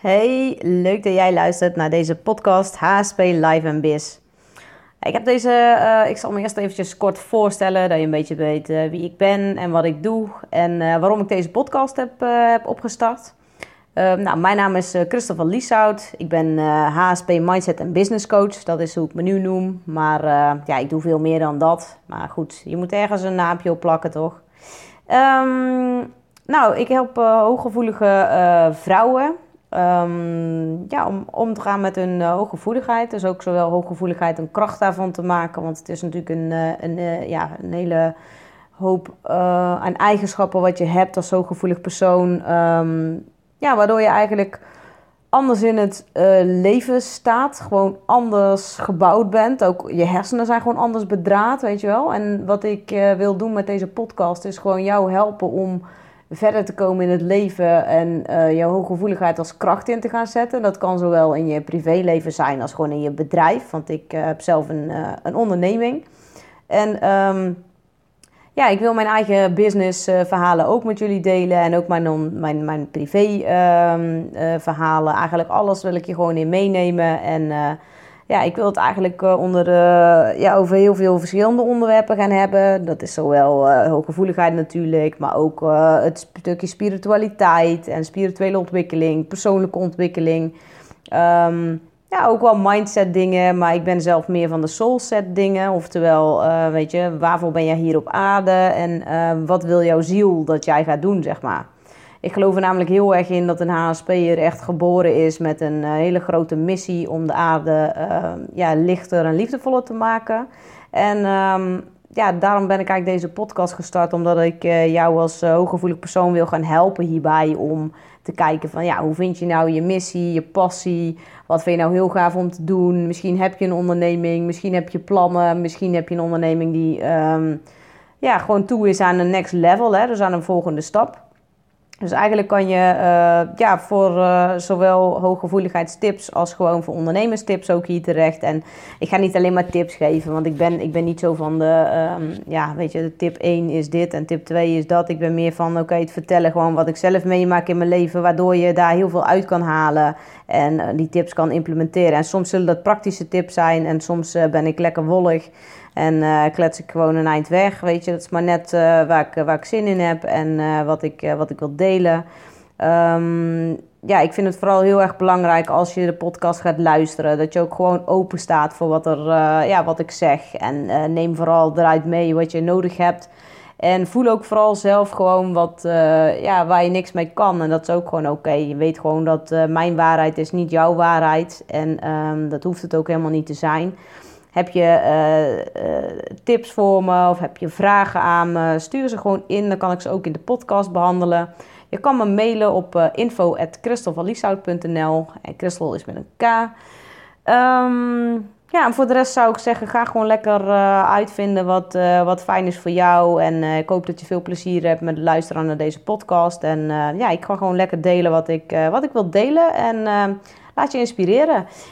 Hey, leuk dat jij luistert naar deze podcast HSP Live and Biz. Ik heb deze, uh, ik zal me eerst eventjes kort voorstellen, dat je een beetje weet uh, wie ik ben en wat ik doe en uh, waarom ik deze podcast heb, heb opgestart. nou, mijn naam is Christopher Lieshout. Ik ben HSP Mindset en Business Coach. Dat is hoe ik me nu noem. Maar ja, ik doe veel meer dan dat. Maar goed, je moet ergens een naampje op plakken, toch? Um, nou, ik help hooggevoelige vrouwen Um, ja, om om te gaan met hun uh, hooggevoeligheid. Dus ook zowel hooggevoeligheid een kracht daarvan te maken. Want het is natuurlijk een, uh, een, uh, ja, een hele hoop aan eigenschappen wat je hebt als hooggevoelig persoon. Um, ja, waardoor je eigenlijk anders in het leven staat. Gewoon anders gebouwd bent. Ook je hersenen zijn gewoon anders bedraad, weet je wel. En wat ik wil doen met deze podcast is gewoon jou helpen om verder te komen in het leven en uh, jouw hooggevoeligheid als kracht in te gaan zetten. Dat kan zowel in je privéleven zijn als gewoon in je bedrijf. Want ik uh, heb zelf een, uh, een onderneming. En um, ja, ik wil mijn eigen business verhalen ook met jullie delen. En ook mijn, mijn, mijn privé um, verhalen. Eigenlijk alles wil ik je gewoon in meenemen. En ja, ik wil het eigenlijk uh, onder, uh, ja, over heel veel verschillende onderwerpen gaan hebben. Dat is zowel uh, hooggevoeligheid natuurlijk, maar ook het stukje spiritualiteit en spirituele ontwikkeling, persoonlijke ontwikkeling. Um, ja, ook wel mindset dingen, maar ik ben zelf meer van de soulset dingen. Oftewel, weet je, waarvoor ben jij hier op aarde en wat wil jouw ziel dat jij gaat doen, zeg maar. Ik geloof er namelijk heel erg in dat een HSP'er echt geboren is met een uh, hele grote missie om de aarde uh, ja, lichter en liefdevoller te maken. En um, ja, daarom ben ik eigenlijk deze podcast gestart, omdat ik uh, jou als hooggevoelig persoon wil gaan helpen hierbij om te kijken van ja, hoe vind je nou je missie, je passie, wat vind je nou heel gaaf om te doen. Misschien heb je een onderneming, misschien heb je plannen, misschien heb je een onderneming die um, ja, gewoon toe is aan een next level, hè, dus aan een volgende stap. Dus eigenlijk kan je uh, ja, voor uh, zowel hooggevoeligheidstips als gewoon voor ondernemerstips ook hier terecht. En ik ga niet alleen maar tips geven, want ik ben, ik ben niet zo van de, um, ja, weet je, tip 1 is dit en tip 2 is dat. Ik ben meer van, oké, het vertellen gewoon wat ik zelf meemaak in mijn leven, waardoor je daar heel veel uit kan halen en uh, die tips kan implementeren. En soms zullen dat praktische tips zijn en soms ben ik lekker wollig. En uh, klets ik gewoon een eind weg. Weet je, dat is maar net uh, waar, ik, waar ik zin in heb en wat, ik, wat ik wil delen. Um, ja, ik vind het vooral heel erg belangrijk als je de podcast gaat luisteren. Dat je ook gewoon open staat voor wat, er, ja, wat ik zeg. En neem vooral eruit mee wat je nodig hebt. En voel ook vooral zelf gewoon wat, ja, waar je niks mee kan. En dat is ook gewoon oké. Je weet gewoon dat mijn waarheid is niet jouw waarheid. En um, dat hoeft het ook helemaal niet te zijn. Heb je uh, uh, tips voor me of heb je vragen aan me? Stuur ze gewoon in, dan kan ik ze ook in de podcast behandelen. Je kan me mailen op uh, en Christel is met een K. Um, ja, en voor de rest zou ik zeggen, ga gewoon lekker uitvinden wat, wat fijn is voor jou. En ik hoop dat je veel plezier hebt met luisteren naar deze podcast. En ja, ik ga gewoon lekker delen wat ik, wat ik wil delen. En laat je inspireren.